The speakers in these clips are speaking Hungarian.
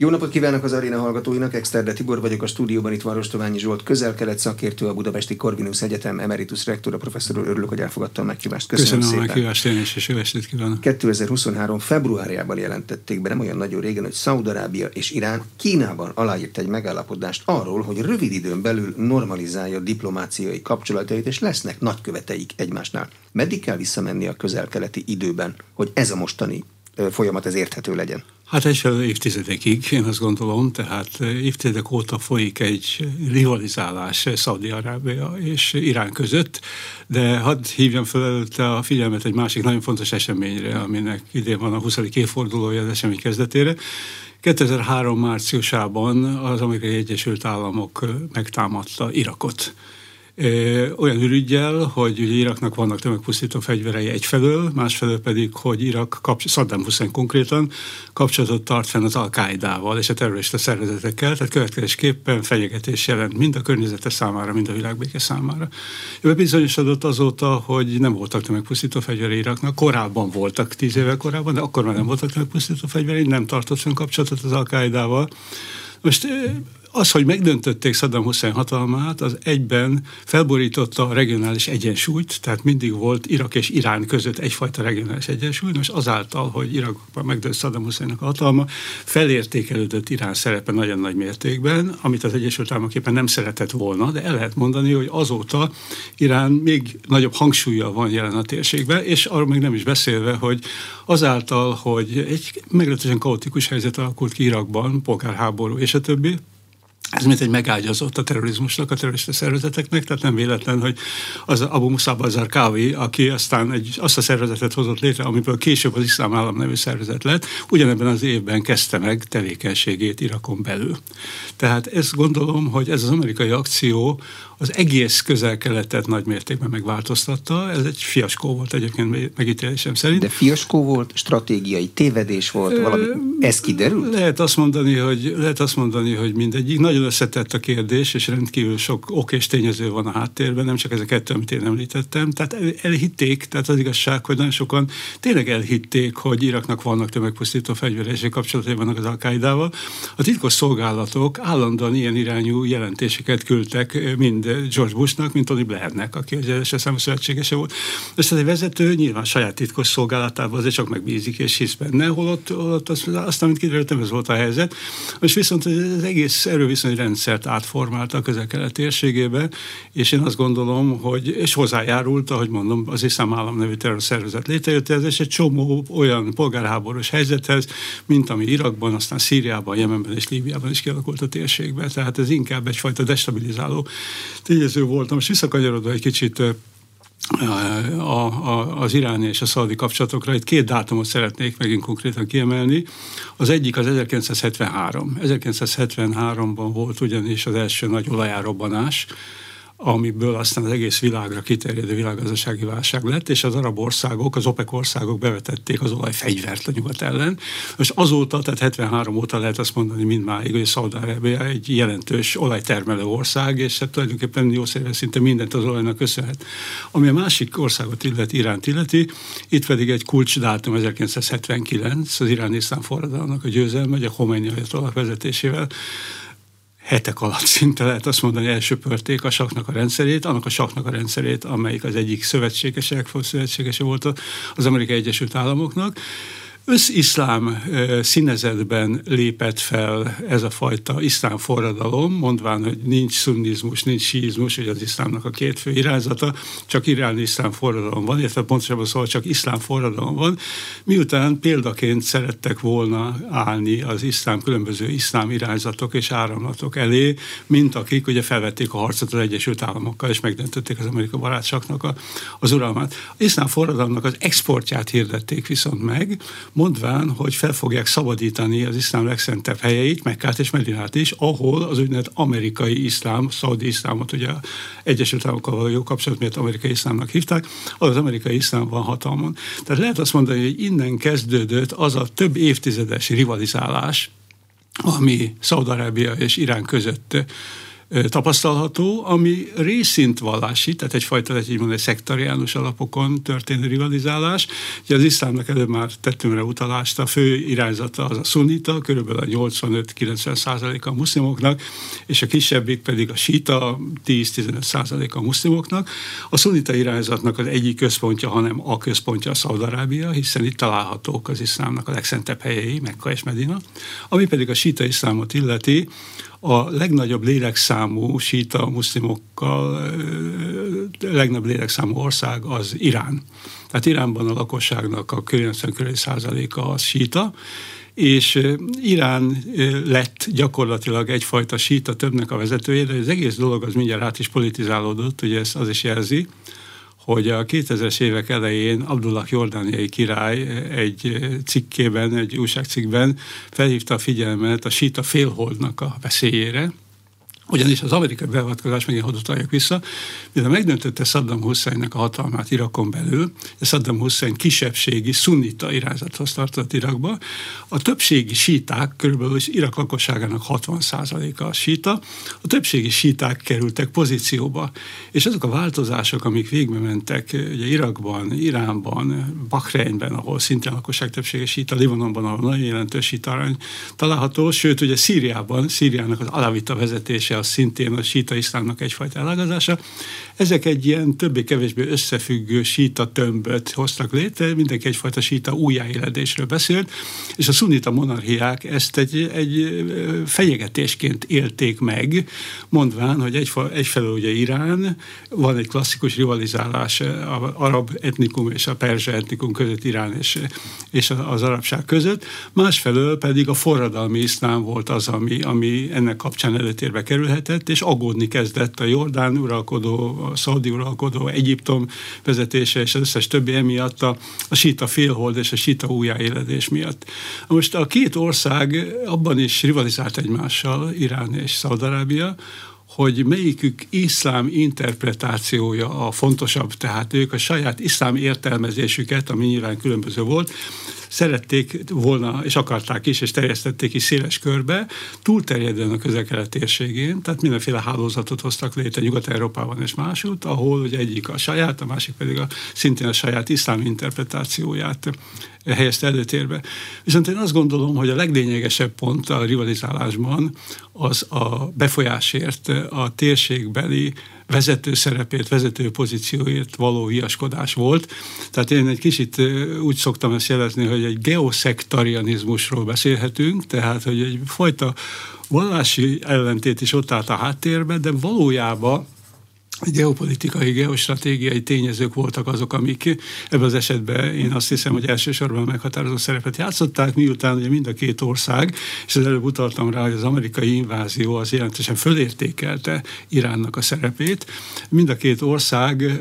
Jó napot kívánok az aréna hallgatóinak, Exterde Tibor vagyok, a stúdióban itt van Rostoványi Zsolt, közel-kelet szakértő, a Budapesti Corvinus Egyetem emeritus rektora, professzor örülök, hogy elfogadta a meghívást. Köszönöm, Köszönöm szépen. a meghívást, én is, és jó estét kívánok. 2023. februárjában jelentették be, nem olyan nagyon régen, hogy Szaudarábia és Irán Kínában aláírt egy megállapodást arról, hogy rövid időn belül normalizálja diplomáciai kapcsolatait, és lesznek nagyköveteik egymásnál. Meddig kell visszamenni a közel-keleti időben, hogy ez a mostani folyamat ez érthető legyen? Hát egyfelől évtizedekig, én azt gondolom, tehát évtizedek óta folyik egy rivalizálás Szaudi-Arábia és Irán között, de hadd hívjam fel előtte a figyelmet egy másik nagyon fontos eseményre, aminek idén van a 20. évfordulója az esemény kezdetére. 2003 márciusában az Amerikai Egyesült Államok megtámadta Irakot olyan ürügyel, hogy ugye Iraknak vannak tömegpusztító fegyverei egyfelől, másfelől pedig, hogy Irak, kap, Saddam Hussein konkrétan kapcsolatot tart fenn az al és a terrorista szervezetekkel, tehát következésképpen fenyegetés jelent mind a környezete számára, mind a világbéke számára. Ő bizonyosodott azóta, hogy nem voltak tömegpusztító fegyverei Iraknak, korábban voltak, tíz évvel korábban, de akkor már nem voltak tömegpusztító fegyverei, nem tartott fenn kapcsolatot az al Most az, hogy megdöntötték Saddam Hussein hatalmát, az egyben felborította a regionális egyensúlyt, tehát mindig volt Irak és Irán között egyfajta regionális egyensúly, most azáltal, hogy Irakban megdönt Saddam Husseinnak a hatalma, felértékelődött Irán szerepe nagyon nagy mértékben, amit az Egyesült Államok éppen nem szeretett volna, de el lehet mondani, hogy azóta Irán még nagyobb hangsúlya van jelen a térségben, és arról még nem is beszélve, hogy azáltal, hogy egy meglehetősen kaotikus helyzet alakult ki Irakban, polgárháború és a többi, ez mint egy megágyazott a terrorizmusnak, a terrorista szervezeteknek, tehát nem véletlen, hogy az Abu Musab az Kávi, aki aztán egy, azt a szervezetet hozott létre, amiből később az iszlám állam nevű szervezet lett, ugyanebben az évben kezdte meg tevékenységét Irakon belül. Tehát ezt gondolom, hogy ez az amerikai akció az egész közel-keletet nagy mértékben megváltoztatta. Ez egy fiaskó volt egyébként megítélésem szerint. De fiaskó volt, stratégiai tévedés volt, valami, ez kiderült? Lehet azt mondani, hogy, lehet azt mondani, hogy mindegyik. Nagyon összetett a kérdés, és rendkívül sok ok és tényező van a háttérben, nem csak ez a kettő, amit én említettem. Tehát elhitték, tehát az igazság, hogy nagyon sokan tényleg elhitték, hogy Iraknak vannak tömegpusztító fegyverési kapcsolatai vannak az al A titkos szolgálatok állandóan ilyen irányú jelentéseket küldtek mind George Bushnak, mint Tony Blairnek, aki első számú szövetségese volt. És ez egy vezető nyilván saját titkos szolgálatában azért csak megbízik és hisz benne, holott, holott az, aztán, mint kiderült, ez volt a helyzet. Most viszont az egész erőviszonyrendszert átformálta a közel-kelet térségébe, és én azt gondolom, hogy, és hozzájárult, ahogy mondom, az iszlám állam nevű terrorszervezet létrejöttéhez, és egy csomó olyan polgárháborús helyzethez, mint ami Irakban, aztán Szíriában, Jemenben és Líbiában is kialakult a térségben. Tehát ez inkább egyfajta destabilizáló tényező volt. Most visszakanyarodva egy kicsit a, a, az iráni és a szaudi kapcsolatokra. Itt két dátumot szeretnék megint konkrétan kiemelni. Az egyik az 1973. 1973-ban volt ugyanis az első nagy olajárobbanás, amiből aztán az egész világra kiterjedő világgazdasági válság lett, és az arab országok, az OPEC országok bevetették az olajfegyvert a nyugat ellen. Most azóta, tehát 73 óta lehet azt mondani mindmáig, hogy Szaudarábia egy jelentős olajtermelő ország, és hát tulajdonképpen jó szinte mindent az olajnak köszönhet. Ami a másik országot illeti, Iránt illeti, itt pedig egy kulcsdátum 1979, az iráni iszlám forradalomnak a győzelme, hogy a Khomeini vezetésével hetek alatt szinte lehet azt mondani, elsöpörték a saknak a rendszerét, annak a saknak a rendszerét, amelyik az egyik szövetségesek, szövetségese volt az Amerikai Egyesült Államoknak, össziszlám színezetben lépett fel ez a fajta iszlám forradalom, mondván, hogy nincs szunnizmus, nincs síizmus, hogy az iszlámnak a két fő irányzata, csak iráni iszlám forradalom van, illetve pontosabban szóval csak iszlám forradalom van, miután példaként szerettek volna állni az iszlám különböző iszlám irányzatok és áramlatok elé, mint akik ugye felvették a harcot az Egyesült Államokkal, és megdöntötték az Amerika barátságnak a, az uralmát. Az iszlám forradalomnak az exportját hirdették viszont meg, mondván, hogy fel fogják szabadítani az iszlám legszentebb helyeit, Mekkát és Medinát is, ahol az úgynevezett amerikai iszlám, szaudi iszlámot, ugye Egyesült Államokkal való jó kapcsolat miatt amerikai iszlámnak hívták, az, az amerikai iszlám van hatalmon. Tehát lehet azt mondani, hogy innen kezdődött az a több évtizedes rivalizálás, ami Szaudarábia és Irán között tapasztalható, ami részint vallási, tehát egyfajta, lehet így mondani, szektariánus alapokon történő rivalizálás. Ugye az iszlámnak előbb már tettünk rá utalást, a fő irányzata az a szunita, körülbelül a 85-90 százaléka a muszlimoknak, és a kisebbik pedig a síta, 10-15 százaléka a muszlimoknak. A szunita irányzatnak az egyik központja, hanem a központja a Szaudarábia, hiszen itt találhatók az iszlámnak a legszentebb helyei, Mekka és Medina. Ami pedig a síta iszlámot illeti, a legnagyobb lélekszámú síta muszlimokkal, legnagyobb lélekszámú ország az Irán. Tehát Iránban a lakosságnak a 90 százaléka az síta, és Irán lett gyakorlatilag egyfajta síta többnek a vezetője, de az egész dolog az mindjárt át is politizálódott, ugye ez az is jelzi, hogy a 2000-es évek elején Abdullah jordániai király egy cikkében, egy újságcikkben felhívta a figyelmet a síta félholdnak a veszélyére, ugyanis az amerikai beavatkozás, megint hadd utaljak vissza, mivel megdöntötte Saddam Husseinnek a hatalmát Irakon belül, Saddam Hussein kisebbségi szunnita irányzathoz tartott Irakba, a többségi síták, körülbelül az Irak lakosságának 60%-a a síta, a többségi síták kerültek pozícióba, és azok a változások, amik végbe mentek ugye Irakban, Iránban, Bahreinben, ahol szintén a lakosság többsége síta, Libanonban, ahol nagyon jelentős síta található, sőt ugye Szíriában, Szíriának az alavita vezetése az szintén a síta iszlámnak egyfajta elágazása. Ezek egy ilyen többé-kevésbé összefüggő síta tömböt hoztak létre, mindenki egyfajta síta újjáéledésről beszélt, és a szunita monarchiák ezt egy, egy fenyegetésként élték meg, mondván, hogy egy, egyfelől ugye Irán, van egy klasszikus rivalizálás az arab etnikum és a perzsa etnikum között Irán és, és az arabság között, másfelől pedig a forradalmi iszlám volt az, ami, ami ennek kapcsán előtérbe kerülhetett, és aggódni kezdett a Jordán uralkodó, a Szaudi uralkodó, Egyiptom vezetése és az összes többi emiatt a, a síta félhold és a síta újjáéledés miatt. Most a két ország abban is rivalizált egymással, Irán és Szaudarábia, hogy melyikük iszlám interpretációja a fontosabb, tehát ők a saját iszlám értelmezésüket, ami nyilván különböző volt, szerették volna, és akarták is, és terjesztették is széles körbe, túlterjedően a közel térségén, tehát mindenféle hálózatot hoztak létre Nyugat-Európában és másút, ahol ugye egyik a saját, a másik pedig a, szintén a saját iszlám interpretációját helyezte előtérbe. Viszont én azt gondolom, hogy a leglényegesebb pont a rivalizálásban az a befolyásért a térségbeli vezető szerepét, vezető pozícióért való viaskodás volt. Tehát én egy kicsit úgy szoktam ezt jelezni, hogy egy geoszektarianizmusról beszélhetünk, tehát hogy egy fajta vallási ellentét is ott állt a háttérbe, de valójában geopolitikai, geostratégiai tényezők voltak azok, amik ebben az esetben én azt hiszem, hogy elsősorban meghatározó szerepet játszották, miután ugye mind a két ország, és az előbb utaltam rá, hogy az amerikai invázió az jelentősen fölértékelte Iránnak a szerepét, mind a két ország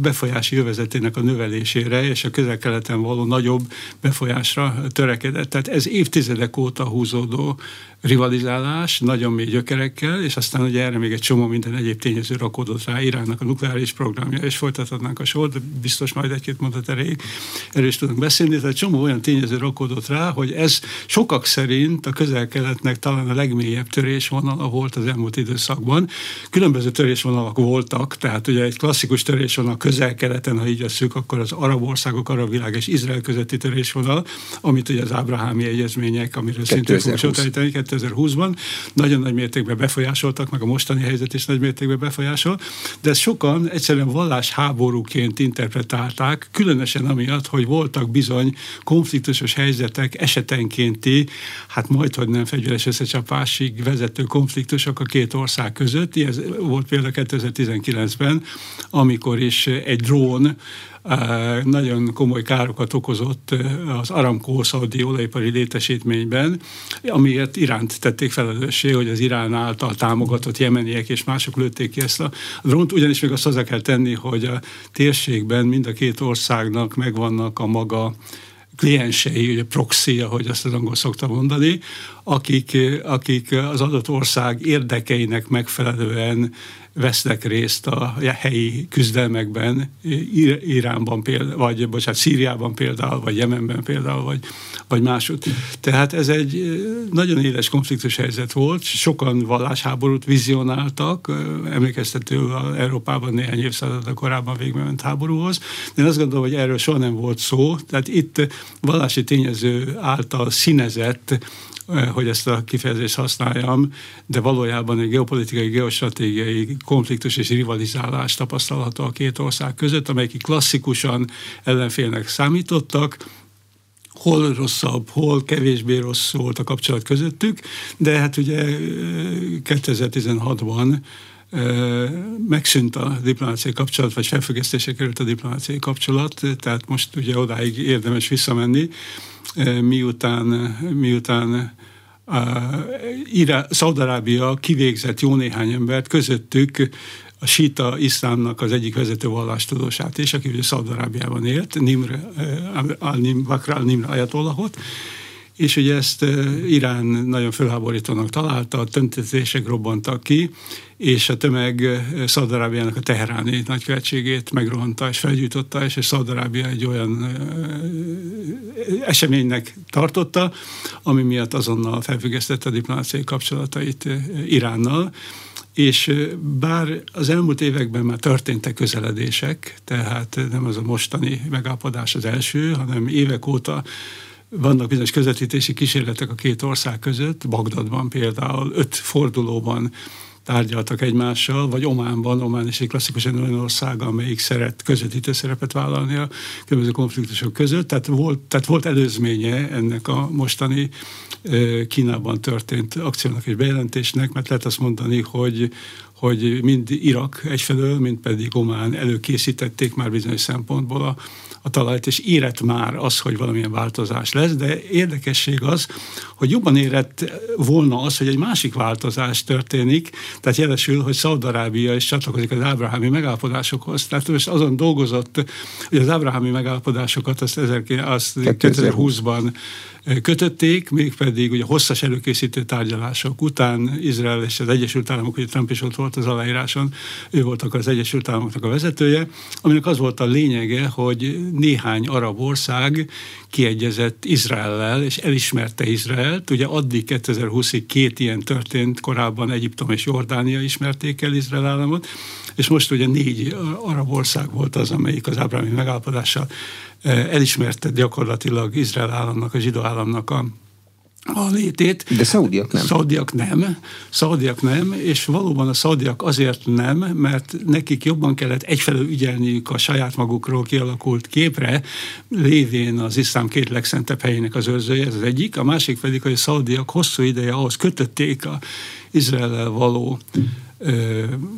befolyási jövezetének a növelésére és a közel-keleten való nagyobb befolyásra törekedett. Tehát ez évtizedek óta húzódó rivalizálás, nagyon mély gyökerekkel, és aztán ugye erre még egy csomó minden egyéb tényező rakódott rá, Iránnak a nukleáris programja, és folytathatnánk a sort, de biztos majd egy-két mondat erejéig erről is tudunk beszélni, tehát csomó olyan tényező rakódott rá, hogy ez sokak szerint a közel-keletnek talán a legmélyebb törésvonala volt az elmúlt időszakban. Különböző törésvonalak voltak, tehát ugye egy klasszikus törésvonal közel-keleten, ha így veszük, akkor az arab országok, arab világ és Izrael közötti törésvonal, amit ugye az ábrahámi egyezmények, amiről szintén fogunk 2020-ban, nagyon nagy mértékben befolyásoltak, meg a mostani helyzet is nagy mértékben befolyásol, de ezt sokan egyszerűen vallásháborúként interpretálták, különösen amiatt, hogy voltak bizony konfliktusos helyzetek, esetenkénti, hát majd, hogy nem fegyveres összecsapásig vezető konfliktusok a két ország között. Ez volt például 2019-ben, amikor is egy drón nagyon komoly károkat okozott az Aramco szaudi olajipari létesítményben, amiért Iránt tették felelőssé, hogy az Irán által támogatott jemeniek és mások lőtték ki ezt a drónt, ugyanis még azt hozzá kell tenni, hogy a térségben mind a két országnak megvannak a maga kliensei, ugye proxy, ahogy azt az angol szokta mondani, akik, akik az adott ország érdekeinek megfelelően vesznek részt a helyi küzdelmekben, Iránban például, vagy bocsánat, Szíriában például, vagy Jemenben például, vagy, vagy máshogy. Tehát ez egy nagyon éles konfliktus helyzet volt, sokan vallásháborút vizionáltak, emlékeztető Európában néhány évszázadra korábban végbe ment háborúhoz. De én azt gondolom, hogy erről soha nem volt szó, tehát itt vallási tényező által színezett hogy ezt a kifejezést használjam, de valójában egy geopolitikai, geostratégiai konfliktus és rivalizálás tapasztalható a két ország között, amelyek klasszikusan ellenfélnek számítottak, hol rosszabb, hol kevésbé rossz volt a kapcsolat közöttük, de hát ugye 2016-ban eh, eh, megszűnt a diplomáciai kapcsolat, vagy felfüggesztése került a diplomáciai kapcsolat, tehát most ugye odáig érdemes visszamenni, miután, miután Szaudarábia kivégzett jó néhány embert, közöttük a síta iszlámnak az egyik vezető vallástudósát és aki ugye Szaudarábiában élt, Nimr, al-Nim, Bakr al-Nimr Ayatollahot, és ugye ezt Irán nagyon felháborítónak találta, töntetések robbantak ki, és a tömeg Szaudarábiának a teheráni nagykövetségét megrohanta és felgyújtotta, és Szaudarábia egy olyan eseménynek tartotta, ami miatt azonnal felfüggesztette a diplomáciai kapcsolatait Iránnal, és bár az elmúlt években már történtek közeledések, tehát nem az a mostani megállapodás az első, hanem évek óta vannak bizonyos közvetítési kísérletek a két ország között, Bagdadban például öt fordulóban tárgyaltak egymással, vagy Ománban, Omán is egy klasszikusan olyan ország, amelyik szeret közvetítő szerepet vállalni a különböző konfliktusok között. Tehát volt, tehát volt előzménye ennek a mostani Kínában történt akciónak és bejelentésnek, mert lehet azt mondani, hogy, hogy mind Irak egyfelől, mind pedig Omán előkészítették már bizonyos szempontból a, a talajt, és érett már az, hogy valamilyen változás lesz, de érdekesség az, hogy jobban érett volna az, hogy egy másik változás történik, tehát jelesül, hogy Szaudarábia is csatlakozik az ábrahámi megállapodásokhoz. Tehát most azon dolgozott, hogy az ábrahámi megállapodásokat azt, 2020-ban kötötték, mégpedig ugye hosszas előkészítő tárgyalások után Izrael és az Egyesült Államok, ugye Trump is ott volt az aláíráson, ő voltak az Egyesült Államoknak a vezetője, aminek az volt a lényege, hogy néhány arab ország kiegyezett Izraellel, és elismerte Izraelt. Ugye addig 2020-ig két ilyen történt, korábban Egyiptom és Jordánia ismerték el Izrael államot, és most ugye négy arab ország volt az, amelyik az ábrámi megállapodással elismerte gyakorlatilag Izrael államnak, a zsidó államnak a a létét. De szaudiak nem. Szaudiak nem, szaudiak nem, és valóban a szaudiak azért nem, mert nekik jobban kellett egyfelől ügyelniük a saját magukról kialakult képre, lévén az iszlám két legszentebb helyének az őrzője, ez az egyik, a másik pedig, hogy a szaudiak hosszú ideje ahhoz kötötték a Izrael való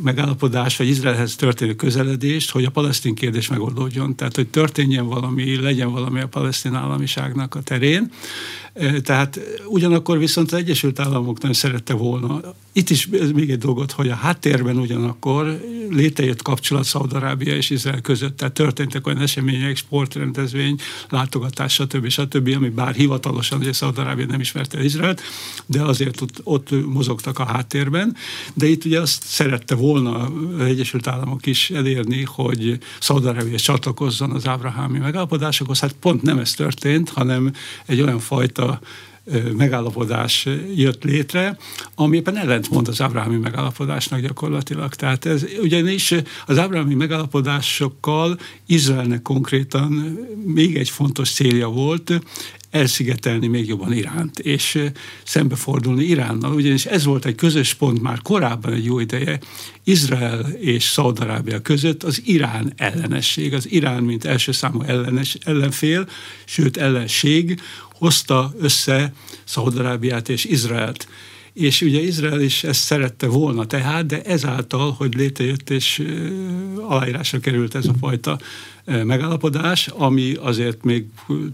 megállapodás, vagy Izraelhez történő közeledést, hogy a palesztin kérdés megoldódjon. Tehát, hogy történjen valami, legyen valami a palesztin államiságnak a terén. Tehát ugyanakkor viszont az Egyesült Államok nagyon szerette volna. Itt is még egy dolgot, hogy a háttérben ugyanakkor létrejött kapcsolat Szaudarábia és Izrael között, tehát történtek olyan események, sportrendezvény, látogatás, stb. stb., ami bár hivatalosan, hogy Szaudarábia nem ismerte Izraelt, de azért ott, ott mozogtak a háttérben. De itt ugye azt szerette volna az Egyesült Államok is elérni, hogy Szaudarábia csatlakozzon az ábrahámi megállapodásokhoz. Hát pont nem ez történt, hanem egy olyan fajta megállapodás jött létre, ami éppen ellentmond az ábrahámi megállapodásnak gyakorlatilag. Tehát ez ugyanis az ábrahámi megállapodásokkal Izraelnek konkrétan még egy fontos célja volt, elszigetelni még jobban Iránt, és szembefordulni Iránnal, ugyanis ez volt egy közös pont már korábban egy jó ideje Izrael és Szaudarábia között az Irán ellenesség, az Irán, mint első számú ellenes, ellenfél, sőt ellenség, hozta össze Szaudarábiát és Izraelt. És ugye Izrael is ezt szerette volna tehát, de ezáltal, hogy létrejött és aláírásra került ez a fajta megállapodás, ami azért még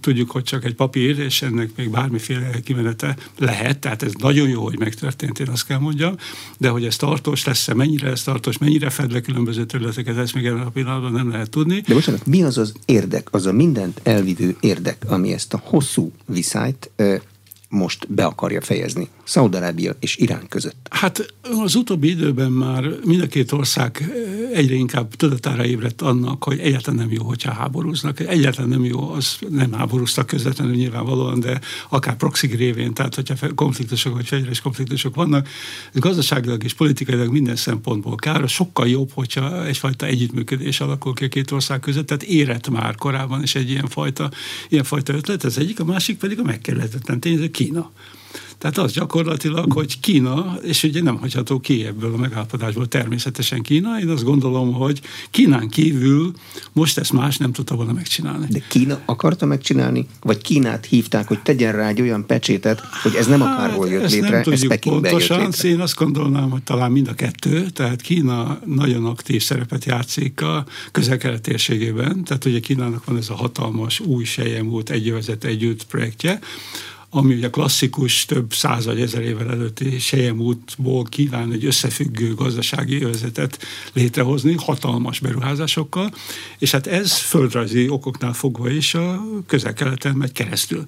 tudjuk, hogy csak egy papír, és ennek még bármiféle kimenete lehet, tehát ez nagyon jó, hogy megtörtént, én azt kell mondjam, de hogy ez tartós lesz-e, mennyire ez tartós, mennyire fed le különböző területeket, ezt még ebben a pillanatban nem lehet tudni. De bocsánat, mi az az érdek, az a mindent elvívő érdek, ami ezt a hosszú viszályt most be akarja fejezni Szaudarábia és Irán között? Hát az utóbbi időben már mind a két ország egyre inkább tudatára ébredt annak, hogy egyáltalán nem jó, hogyha háborúznak. Egyáltalán nem jó, az nem háborúztak közvetlenül nyilvánvalóan, de akár proxy révén, tehát hogyha konfliktusok vagy fegyveres konfliktusok vannak, ez gazdaságilag és politikailag minden szempontból kár, sokkal jobb, hogyha egyfajta együttműködés alakul ki a két ország között, tehát érett már korábban is egy ilyen fajta, ilyen fajta ötlet, ez egyik, a másik pedig a megkerülhetetlen tényező Kína. Tehát az gyakorlatilag, hogy Kína, és ugye nem hagyható ki ebből a megállapodásból természetesen Kína, én azt gondolom, hogy Kínán kívül most ezt más nem tudta volna megcsinálni. De Kína akarta megcsinálni, vagy Kínát hívták, hogy tegyen rá egy olyan pecsétet, hogy ez nem akárhol jött hát, létre, nem ez Pekingbe pontosan, jött létre. Én azt gondolnám, hogy talán mind a kettő, tehát Kína nagyon aktív szerepet játszik a közel térségében, tehát ugye Kínának van ez a hatalmas új sejemút egyövezet együtt projektje, ami ugye klasszikus több száz vagy ezer évvel előtti Sejem útból kíván egy összefüggő gazdasági övezetet létrehozni, hatalmas beruházásokkal, és hát ez földrajzi okoknál fogva is a közel-keleten megy keresztül.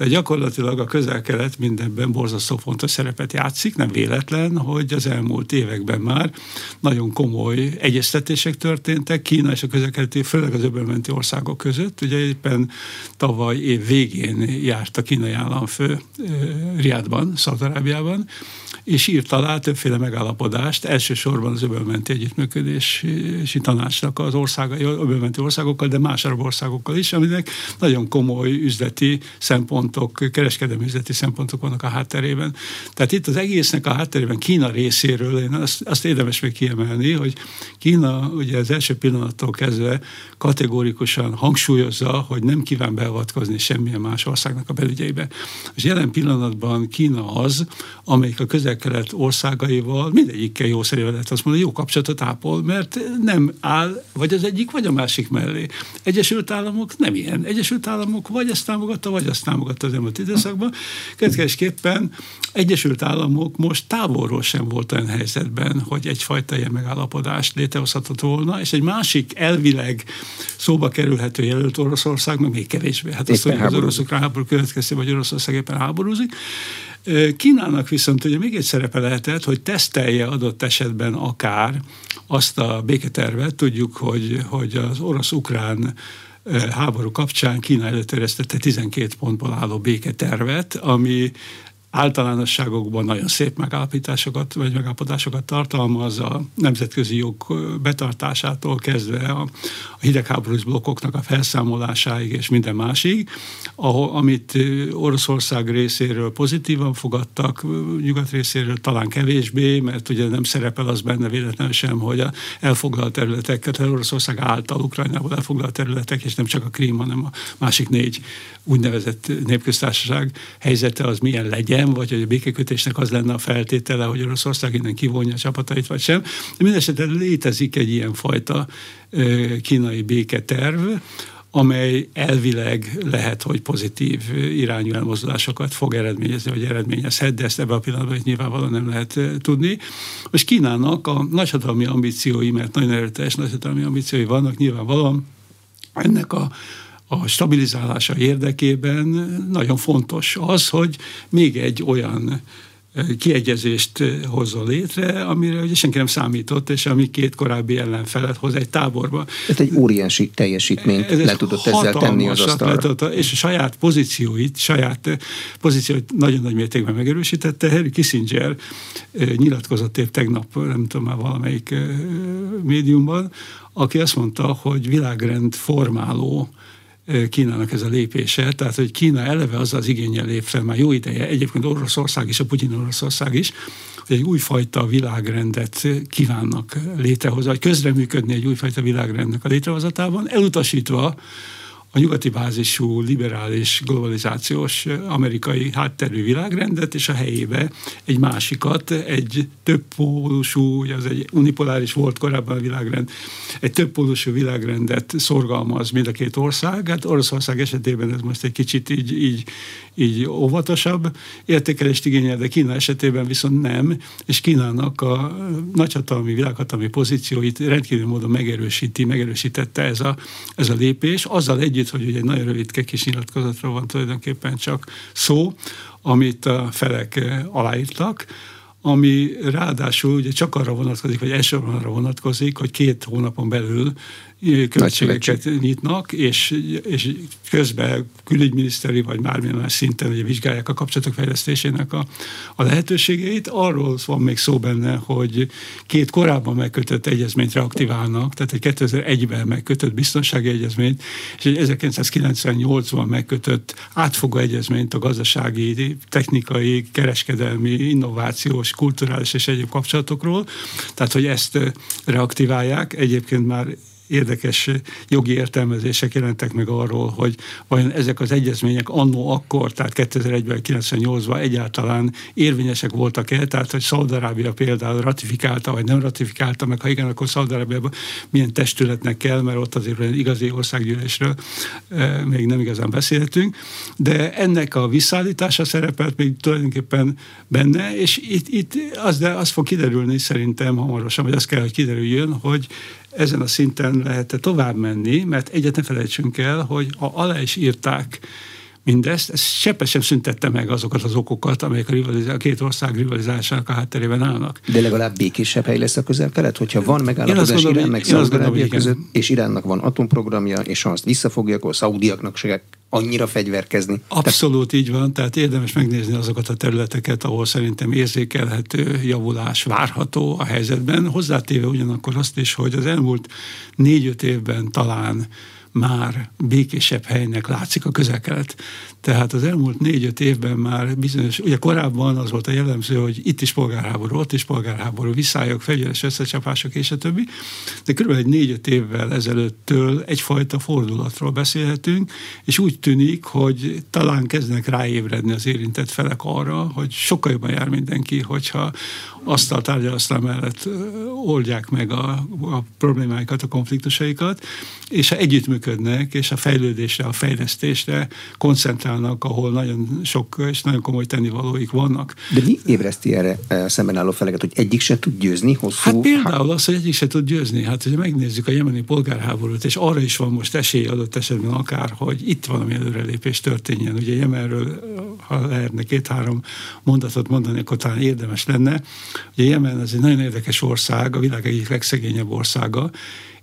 Tehát gyakorlatilag a közel-kelet mindenben borzasztó fontos szerepet játszik, nem véletlen, hogy az elmúlt években már nagyon komoly egyeztetések történtek Kína és a közel-keleti, főleg az öbölmenti országok között. Ugye éppen tavaly év végén járt a kínai államfő Riadban, Szaudarábiában, és írt alá többféle megállapodást, elsősorban az öbölmenti együttműködési tanácsnak az országai, öbölmenti országokkal, de más arab országokkal is, aminek nagyon komoly üzleti szempontok, kereskedelmi üzleti szempontok vannak a hátterében. Tehát itt az egésznek a hátterében Kína részéről, én azt, azt érdemes még kiemelni, hogy Kína ugye az első pillanattól kezdve kategórikusan hangsúlyozza, hogy nem kíván beavatkozni semmilyen más országnak a belügyeibe. És jelen pillanatban Kína az, amelyik a közel közel-kelet országaival, mindegyikkel jó szerével lehet azt mondani, jó kapcsolatot ápol, mert nem áll vagy az egyik, vagy a másik mellé. Egyesült Államok nem ilyen. Egyesült Államok vagy ezt támogatta, vagy azt támogatta az elmúlt időszakban. Következésképpen Egyesült Államok most távolról sem volt olyan helyzetben, hogy egyfajta ilyen megállapodást létrehozhatott volna, és egy másik elvileg szóba kerülhető jelölt Oroszország, meg még kevésbé. Hát azt, hogy az oroszok háború következtében, vagy Oroszország éppen háborúzik. Kínának viszont ugye még egy szerepe lehetett, hogy tesztelje adott esetben akár azt a béketervet, tudjuk, hogy, hogy az orosz-ukrán háború kapcsán Kína előterjesztette 12 pontból álló béketervet, ami általánosságokban nagyon szép megállapításokat vagy megállapodásokat tartalmaz a nemzetközi jog betartásától kezdve a, a hidegháborús blokkoknak a felszámolásáig és minden másig, ahol, amit Oroszország részéről pozitívan fogadtak, nyugat részéről talán kevésbé, mert ugye nem szerepel az benne véletlenül sem, hogy a elfoglalt területeket, Oroszország által Ukrajnából elfoglalt területek, és nem csak a Krím, hanem a másik négy úgynevezett népköztársaság helyzete az milyen legyen, vagy hogy a békekötésnek az lenne a feltétele, hogy Oroszország innen kivonja a csapatait, vagy sem. Mindenesetre létezik egy ilyen fajta kínai béketerv, amely elvileg lehet, hogy pozitív irányú elmozdulásokat fog eredményezni, vagy eredményezhet, de ezt ebben a pillanatban nyilvánvalóan nem lehet tudni. Most Kínának a nagyhatalmi ambíciói, mert nagyon erőteljes nagyhatalmi ambíciói vannak, nyilvánvalóan ennek a a stabilizálása érdekében nagyon fontos az, hogy még egy olyan kiegyezést hozzon létre, amire ugye senki nem számított, és ami két korábbi ellenfelet hoz egy táborba. Ez egy óriási teljesítményt Ez le tudott ezzel tenni az asztalra. Tudott, és a saját pozícióit, saját pozícióit nagyon nagy mértékben megerősítette. Harry Kissinger nyilatkozott épp tegnap, nem tudom már valamelyik médiumban, aki azt mondta, hogy világrend formáló Kínának ez a lépése, tehát hogy Kína eleve az az igényel lép fel már jó ideje, egyébként Oroszország is, a Putyin Oroszország is, hogy egy újfajta világrendet kívánnak létrehozni, vagy közreműködni egy újfajta világrendnek a létrehozatában, elutasítva a nyugati bázisú, liberális, globalizációs amerikai hátterű világrendet, és a helyébe egy másikat, egy többpólusú, az egy unipoláris volt korábban a világrend, egy többpólusú világrendet szorgalmaz mind a két ország. Hát Oroszország esetében ez most egy kicsit így, így, így óvatosabb értékelést igényel, de Kína esetében viszont nem, és Kínának a nagyhatalmi, világhatalmi pozícióit rendkívül módon megerősíti, megerősítette ez a, ez a lépés, azzal együtt, hogy ugye egy nagyon rövid kis nyilatkozatra van tulajdonképpen csak szó, amit a felek aláírtak, ami ráadásul ugye csak arra vonatkozik, vagy elsősorban arra vonatkozik, hogy két hónapon belül költségeket nyitnak, és, és közben külügyminiszteri vagy bármilyen más szinten ugye vizsgálják a kapcsolatok fejlesztésének a, a lehetőségeit. Arról van még szó benne, hogy két korábban megkötött egyezményt reaktiválnak, tehát egy 2001-ben megkötött biztonsági egyezményt, és egy 1998-ban megkötött átfogó egyezményt a gazdasági, technikai, kereskedelmi, innovációs, kulturális és egyéb kapcsolatokról. Tehát, hogy ezt reaktiválják, egyébként már érdekes jogi értelmezések jelentek meg arról, hogy vajon ezek az egyezmények annó akkor, tehát 2001-ben, 98-ban egyáltalán érvényesek voltak-e, tehát hogy Szaudarábia például ratifikálta, vagy nem ratifikálta, meg ha igen, akkor Szaudarábiában milyen testületnek kell, mert ott azért igazi országgyűlésről e, még nem igazán beszélhetünk, de ennek a visszaállítása szerepelt még tulajdonképpen benne, és itt, itt az, de az fog kiderülni szerintem hamarosan, vagy az kell, hogy kiderüljön, hogy ezen a szinten lehet tovább menni, mert egyet ne felejtsünk el, hogy ha alá is írták mindezt, ez seppe sem szüntette meg azokat az okokat, amelyek a, rivalizá- a két ország rivalizásának a hátterében állnak. De legalább békésebb hely lesz a közel-kelet, hogyha van megállapodás Irán meg Szaudarábia között, és Iránnak van atomprogramja, és ha azt visszafogja, akkor a szaudiaknak se annyira fegyverkezni. Abszolút így van, tehát érdemes megnézni azokat a területeket, ahol szerintem érzékelhető javulás várható a helyzetben. Hozzátéve ugyanakkor azt is, hogy az elmúlt négy-öt évben talán már békésebb helynek látszik a közelkelet. Tehát az elmúlt négy-öt évben már bizonyos, ugye korábban az volt a jellemző, hogy itt is polgárháború, ott is polgárháború, visszályok, fegyveres összecsapások és a többi, de egy négy-öt évvel ezelőttől egyfajta fordulatról beszélhetünk, és úgy tűnik, hogy talán kezdenek ráébredni az érintett felek arra, hogy sokkal jobban jár mindenki, hogyha asztal tárgyalasztal mellett oldják meg a, a problémáikat, a konfliktusaikat, és ha együttműködnek, és a fejlődésre, a fejlesztésre koncentrálnak, ahol nagyon sok és nagyon komoly tennivalóik vannak. De mi ébreszti erre szemben álló feleket, hogy egyik se tud győzni hosszú? Hát például az, hogy egyik se tud győzni. Hát, hogyha megnézzük a jemeni polgárháborút, és arra is van most esély adott esetben akár, hogy itt valami előrelépés történjen. Ugye Jemenről, ha lehetne két-három mondatot mondani, akkor talán érdemes lenne. Ugye Jemen ez egy nagyon érdekes ország, a világ egyik legszegényebb országa,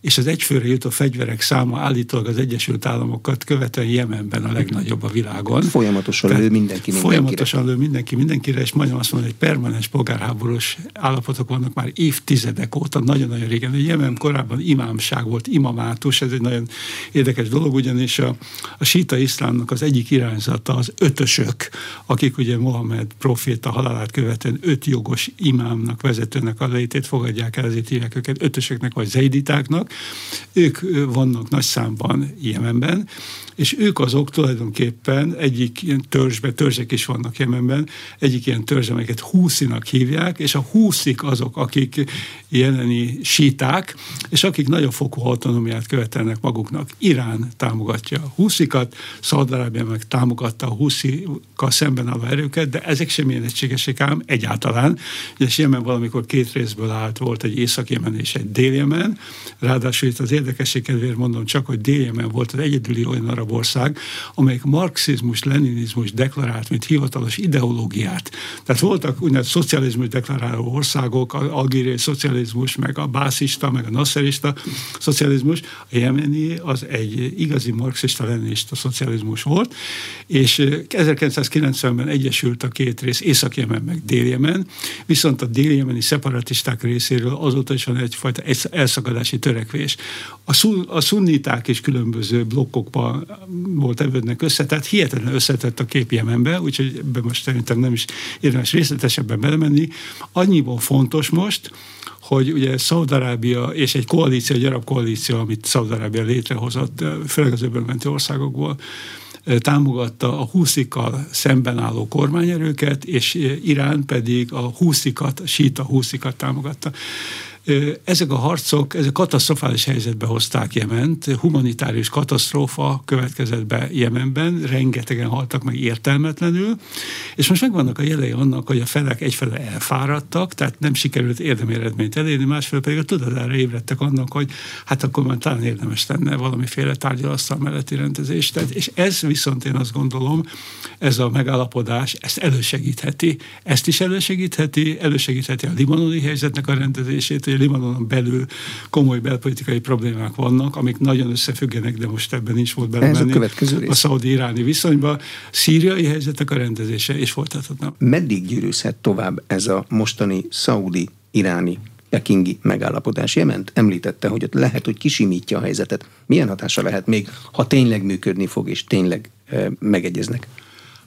és az egyfőre jutó fegyverek száma állítólag az Egyesült Államokat követően Jemenben a legnagyobb a világon. Folyamatosan lő mindenki mindenkire. Folyamatosan lő mindenki mindenkire, és majdnem azt mondom, hogy permanens polgárháborús állapotok vannak már évtizedek óta, nagyon-nagyon régen. A Jemen korábban imámság volt, imamátus, ez egy nagyon érdekes dolog, ugyanis a, a síta iszlámnak az egyik irányzata az ötösök, akik ugye Mohamed proféta halálát követően öt jogos imámnak, vezetőnek a létét fogadják el, ezért hívják őket ötösöknek vagy zeiditáknak, ők vannak nagy számban Jemenben, és ők azok tulajdonképpen egyik ilyen törzsbe, törzsek is vannak Jemenben, egyik ilyen törzs, amelyeket húszinak hívják, és a húszik azok, akik jeleni síták, és akik nagyobb fokú autonómiát követelnek maguknak. Irán támogatja a húszikat, Szaudarábia meg támogatta a húszikkal szemben álló erőket, de ezek sem ilyen egységesek ám egyáltalán. És Jemen valamikor két részből állt, volt egy Észak-Jemen és egy Dél-Jemen, ráadásul itt az érdekesség kedvéért mondom csak, hogy Dél-Jemen volt az egyedüli olyan arab ország, amelyik marxizmus, leninizmus deklarált, mint hivatalos ideológiát. Tehát voltak úgynevezett szocializmus deklaráló országok, algériai szocializmus, meg a bászista, meg a nasszerista szocializmus. A jemeni az egy igazi marxista, leninista szocializmus volt, és 1990-ben egyesült a két rész, Észak-Jemen meg Dél-Jemen, viszont a dél-jemeni szeparatisták részéről azóta is van egyfajta elszakadási törekvés. A, szun, a szunniták is különböző blokkokban volt evődnek össze, tehát hihetetlen összetett a kép Jemenbe, úgyhogy ebben most szerintem nem is érdemes részletesebben belemenni. Annyiból fontos most, hogy ugye Szaudarábia és egy koalíció, egy arab koalíció, amit Szaudarábia létrehozott, főleg az öbölmenti országokból, támogatta a húszikkal szemben álló kormányerőket, és Irán pedig a húszikat, a síta húszikat támogatta. Ezek a harcok, ezek katasztrofális helyzetbe hozták Jement, humanitárius katasztrófa következett be Jemenben, rengetegen haltak meg értelmetlenül, és most megvannak a jelei annak, hogy a felek egyfele elfáradtak, tehát nem sikerült érdemi eredményt elérni, másfél pedig a tudatára ébredtek annak, hogy hát akkor már talán érdemes lenne valamiféle tárgyalasztal melletti rendezés. Tehát, és ez viszont én azt gondolom, ez a megállapodás ezt elősegítheti. Ezt is elősegítheti, elősegítheti a libanoni helyzetnek a rendezését, hogy a Libanonon belül komoly belpolitikai problémák vannak, amik nagyon összefüggenek, de most ebben nincs volt belemenni. Ez a A szaudi-iráni viszonyba, szíriai helyzetnek a rendezése, és folytathatnám. Meddig gyűrűzhet tovább ez a mostani szaudi-iráni pekingi megállapodás Jement említette, hogy ott lehet, hogy kisimítja a helyzetet. Milyen hatása lehet még, ha tényleg működni fog, és tényleg e, megegyeznek?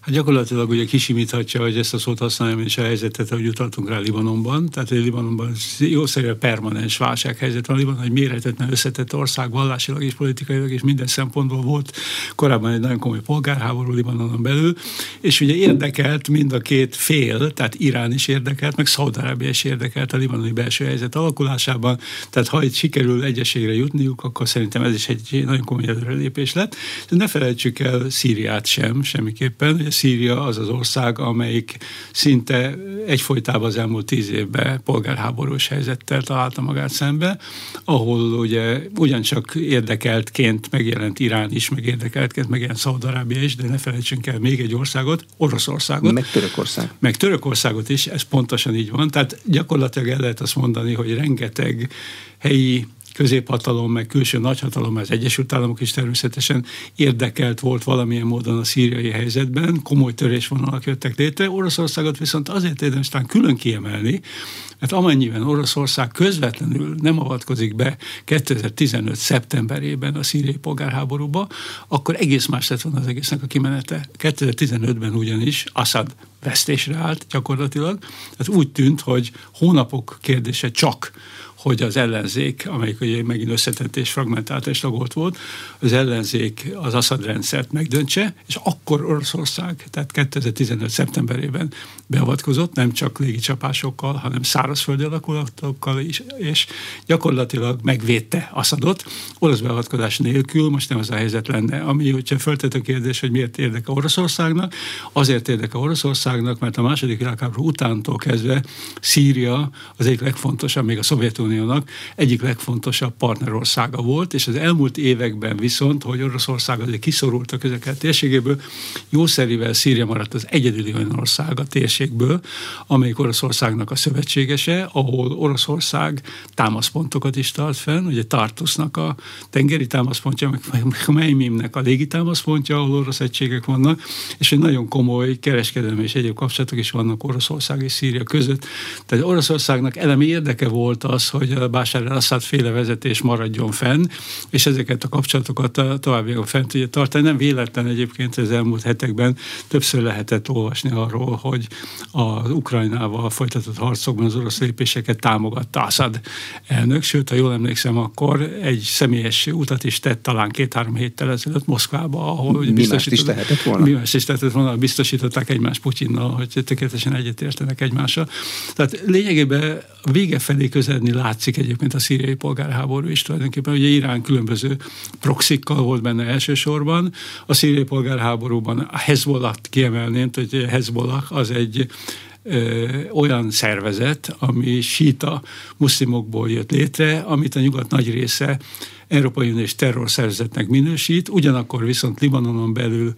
Hát gyakorlatilag ugye kisimíthatja, hogy ezt a szót használjam is a helyzetet, hogy utaltunk rá Libanonban. Tehát Libanonban jó szerint permanens válsághelyzet van. Libanon egy méretetlen összetett ország, vallásilag és politikailag és minden szempontból volt korábban egy nagyon komoly polgárháború Libanonon belül, és ugye érdekelt mind a két fél, tehát Irán is érdekelt, meg Szaudarábia is érdekelt a libanoni belső helyzet alakulásában. Tehát ha itt sikerül egyességre jutniuk, akkor szerintem ez is egy nagyon komoly előrelépés lett. De ne felejtsük el Szíriát sem, semmiképpen Szíria az az ország, amelyik szinte egyfolytában az elmúlt tíz évben polgárháborús helyzettel találta magát szembe, ahol ugye ugyancsak érdekeltként megjelent Irán is, meg érdekeltként megjelent Szaudarábia is, de ne felejtsünk el még egy országot, Oroszországot. Meg Törökország. Meg Törökországot is, ez pontosan így van. Tehát gyakorlatilag el lehet azt mondani, hogy rengeteg helyi középhatalom, meg külső nagyhatalom, az Egyesült Államok is természetesen érdekelt volt valamilyen módon a szíriai helyzetben, komoly törésvonalak jöttek létre. Oroszországot viszont azért érdemes talán külön kiemelni, mert amennyiben Oroszország közvetlenül nem avatkozik be 2015. szeptemberében a szíriai polgárháborúba, akkor egész más lett volna az egésznek a kimenete. 2015-ben ugyanis Assad vesztésre állt gyakorlatilag. Tehát úgy tűnt, hogy hónapok kérdése csak hogy az ellenzék, amelyik ugye megint összetett és fragmentált és tagolt volt, az ellenzék az Assad rendszert megdöntse, és akkor Oroszország, tehát 2015. szeptemberében beavatkozott, nem csak légicsapásokkal, hanem szárazföldi alakulatokkal is, és gyakorlatilag megvédte Assadot. Orosz beavatkozás nélkül most nem az a helyzet lenne, ami, hogyha föltett a kérdés, hogy miért érdeke Oroszországnak, azért érdeke Oroszországnak, mert a második világháború utántól kezdve Szíria az egyik legfontosabb, még a Szovjetunió Szovjetuniónak egyik legfontosabb partnerországa volt, és az elmúlt években viszont, hogy Oroszország azért kiszorult a közel térségéből, jószerivel Szíria maradt az egyedüli olyan ország a térségből, amelyik Oroszországnak a szövetségese, ahol Oroszország támaszpontokat is tart fenn, ugye Tartusnak a tengeri támaszpontja, meg Meimimnek a légi támaszpontja, ahol orosz egységek vannak, és egy nagyon komoly kereskedelmi és egyéb kapcsolatok is vannak Oroszország és Szíria között. Tehát Oroszországnak elemi érdeke volt az, hogy hogy a Bashar al-Assad féle vezetés maradjon fenn, és ezeket a kapcsolatokat további fent tudja tartani. Nem véletlen egyébként az elmúlt hetekben többször lehetett olvasni arról, hogy az Ukrajnával folytatott harcokban az orosz lépéseket támogatta Assad elnök, sőt, ha jól emlékszem, akkor egy személyes utat is tett talán két-három héttel ezelőtt Moszkvába, ahol mi biztosított, is tehetett volna? Mi más is tehetett volna, biztosították egymás Putyinnal, hogy tökéletesen egyetértenek egymással. Tehát lényegében vége felé közeledni látszik egyébként a szíriai polgárháború is tulajdonképpen. Ugye Irán különböző proxikkal volt benne elsősorban. A szíriai polgárháborúban a Hezbollah kiemelném, hogy Hezbollah az egy olyan szervezet, ami síta muszlimokból jött létre, amit a nyugat nagy része Európai Uniós terrorszervezetnek minősít, ugyanakkor viszont Libanonon belül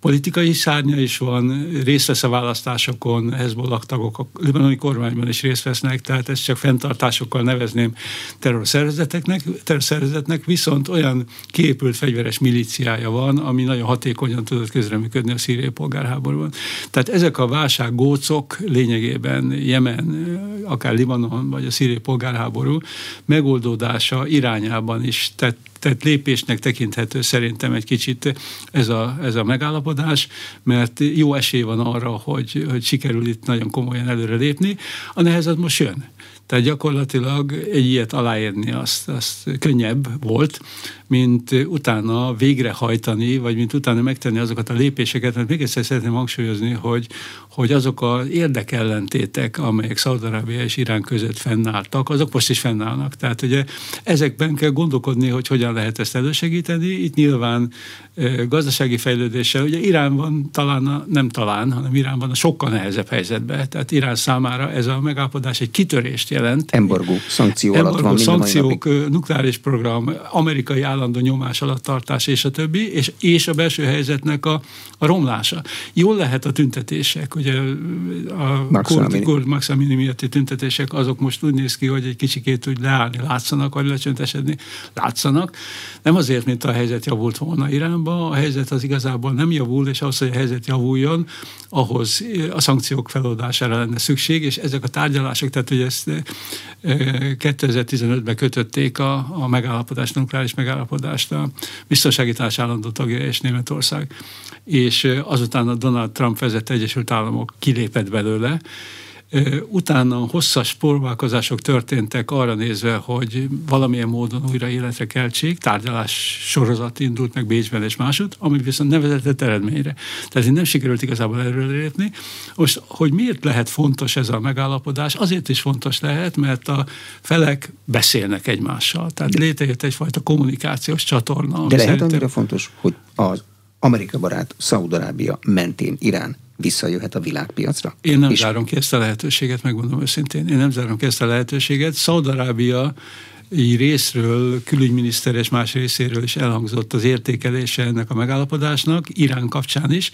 politikai szárnya is van, részt vesz a választásokon, Hezbollah tagok a libanoni kormányban is részt vesznek, tehát ezt csak fenntartásokkal nevezném terrorszervezeteknek, terrorszervezetnek, viszont olyan képült fegyveres milíciája van, ami nagyon hatékonyan tudott közreműködni a szíriai polgárháborúban. Tehát ezek a válsággócok lényegében Jemen, akár Libanon vagy a szíriai polgárháború megoldódása irányában is tett tehát lépésnek tekinthető szerintem egy kicsit ez a, ez a megállapodás, mert jó esély van arra, hogy, hogy sikerül itt nagyon komolyan előre lépni. A nehezet most jön. Tehát gyakorlatilag egy ilyet aláírni azt, azt könnyebb volt, mint utána végrehajtani, vagy mint utána megtenni azokat a lépéseket, mert még egyszer szeretném hangsúlyozni, hogy, hogy azok az érdekellentétek, amelyek Szaudarábia és Irán között fennálltak, azok most is fennállnak. Tehát ugye ezekben kell gondolkodni, hogy hogyan lehet ezt elősegíteni. Itt nyilván gazdasági fejlődéssel, ugye Irán van talán, a, nem talán, hanem Irán van a sokkal nehezebb helyzetben. Tehát Irán számára ez a megállapodás egy kitörést jelent. Embargó, szankció Embargó, alatt van szankciók, nukleáris program, amerikai állandó nyomás alatt tartás és a többi, és, és a belső helyzetnek a, a romlása. Jól lehet a tüntetések, ugye a kurd Maxamini miatti tüntetések, azok most úgy néz ki, hogy egy kicsikét úgy leállni látszanak, vagy lecsöntesedni látszanak. Nem azért, mint a helyzet javult volna Iránban, a helyzet az igazából nem javul, és ahhoz, hogy a helyzet javuljon, ahhoz a szankciók feloldására lenne szükség, és ezek a tárgyalások, tehát hogy ezt 2015-ben kötötték a, a megállapodást, nukleáris megállapodást a biztonsági társ állandó tagja és Németország, és azután a Donald Trump vezette Egyesült Államok kilépett belőle, Utána hosszas próbálkozások történtek arra nézve, hogy valamilyen módon újra életre keltsék, tárgyalás sorozat indult meg Bécsben és másod, ami viszont nevezetett eredményre. Tehát így nem sikerült igazából lépni. Most, hogy miért lehet fontos ez a megállapodás? Azért is fontos lehet, mert a felek beszélnek egymással. Tehát létrejött egyfajta kommunikációs csatorna. De lehet szerintem... annyira fontos, hogy az Amerika barát Szaudarábia mentén Irán visszajöhet a világpiacra? Én nem és... zárom ki ezt a lehetőséget, megmondom őszintén. Én nem zárom ki ezt a lehetőséget. Szaudarábia így részről, külügyminiszter és más részéről is elhangzott az értékelése ennek a megállapodásnak, Irán kapcsán is,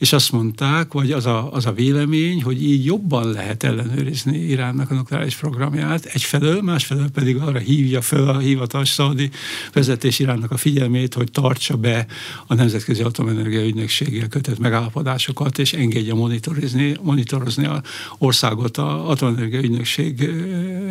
és azt mondták, vagy az a, az a vélemény, hogy így jobban lehet ellenőrizni Iránnak a nukleáris programját, egyfelől, másfelől pedig arra hívja fel a hivatalos szaudi vezetés Iránnak a figyelmét, hogy tartsa be a Nemzetközi Atomenergia Ügynökséggel kötött megállapodásokat, és engedje monitorozni, monitorozni a országot a Atomenergia Ügynökség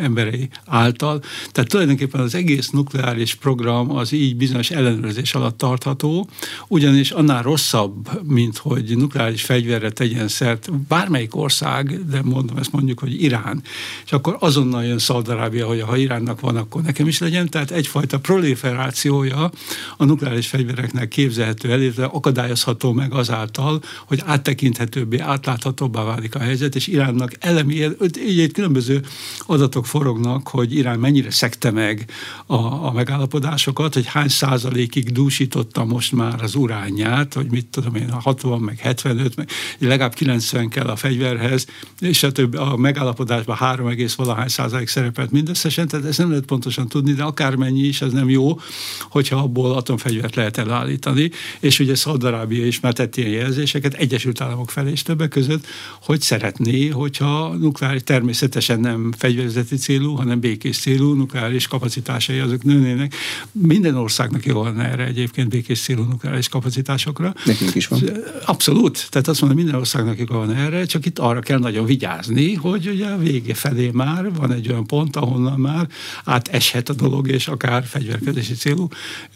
emberei által. Tehát tulajdonképpen az egész nukleáris program az így bizonyos ellenőrzés alatt tartható, ugyanis annál rosszabb, mint hogy nukleáris fegyverre tegyen szert bármelyik ország, de mondom ezt mondjuk, hogy Irán, és akkor azonnal jön Szaudarábia, hogy ha Iránnak van, akkor nekem is legyen, tehát egyfajta proliferációja a nukleáris fegyvereknek képzelhető el, illetve akadályozható meg azáltal, hogy áttekinthetőbbé, átláthatóbbá válik a helyzet, és Iránnak elemi, így különböző adatok forognak, hogy Irán mennyire szekte meg a, a megállapodásokat, hogy hány százalékig dúsította most már az uránját, hogy mit tudom én, 60 meg 75, meg legalább 90 kell a fegyverhez, és a, több, a megállapodásban 3, valahány százalék szerepelt mindösszesen, tehát ezt nem lehet pontosan tudni, de akármennyi is, ez nem jó, hogyha abból atomfegyvert lehet elállítani, és ugye Szaudarábia is már tett ilyen jelzéseket, Egyesült Államok felé és többek között, hogy szeretné, hogyha nukleáris természetesen nem fegyverzeti célú, hanem békés célú nukleáris kapacitásai azok nőnének. Minden országnak jó van erre egyébként békés célú nukleáris kapacitásokra. Nekünk is van. Abszolút Abszolút, tehát azt mondom, minden országnak joga van erre, csak itt arra kell nagyon vigyázni, hogy ugye a vége felé már van egy olyan pont, ahonnan már áteshet a dolog, és akár fegyverkezési célú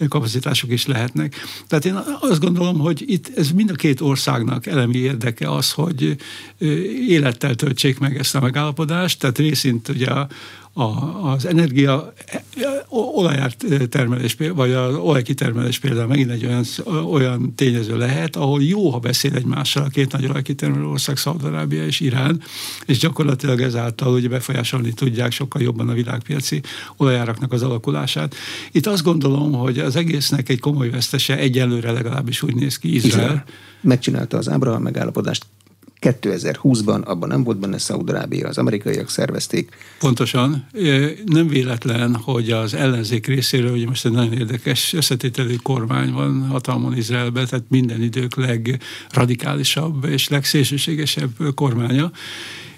kapacitások is lehetnek. Tehát én azt gondolom, hogy itt ez mind a két országnak elemi érdeke az, hogy élettel töltsék meg ezt a megállapodást, tehát részint ugye a, a, az energia olaját termelés, vagy az olajkitermelés például megint egy olyan, olyan tényező lehet, ahol jó, ha beszél egymással a két nagy olajkitermelő ország, Szaudarábia és Irán, és gyakorlatilag ezáltal ugye befolyásolni tudják sokkal jobban a világpiaci olajáraknak az alakulását. Itt azt gondolom, hogy az egésznek egy komoly vesztese egyelőre legalábbis úgy néz ki Izrael. Izrael megcsinálta az Ábraham megállapodást, 2020-ban abban nem volt benne Szaudarábia, az amerikaiak szervezték. Pontosan. Nem véletlen, hogy az ellenzék részéről, hogy most egy nagyon érdekes összetételű kormány van hatalmon Izraelben, tehát minden idők legradikálisabb és legszélsőségesebb kormánya,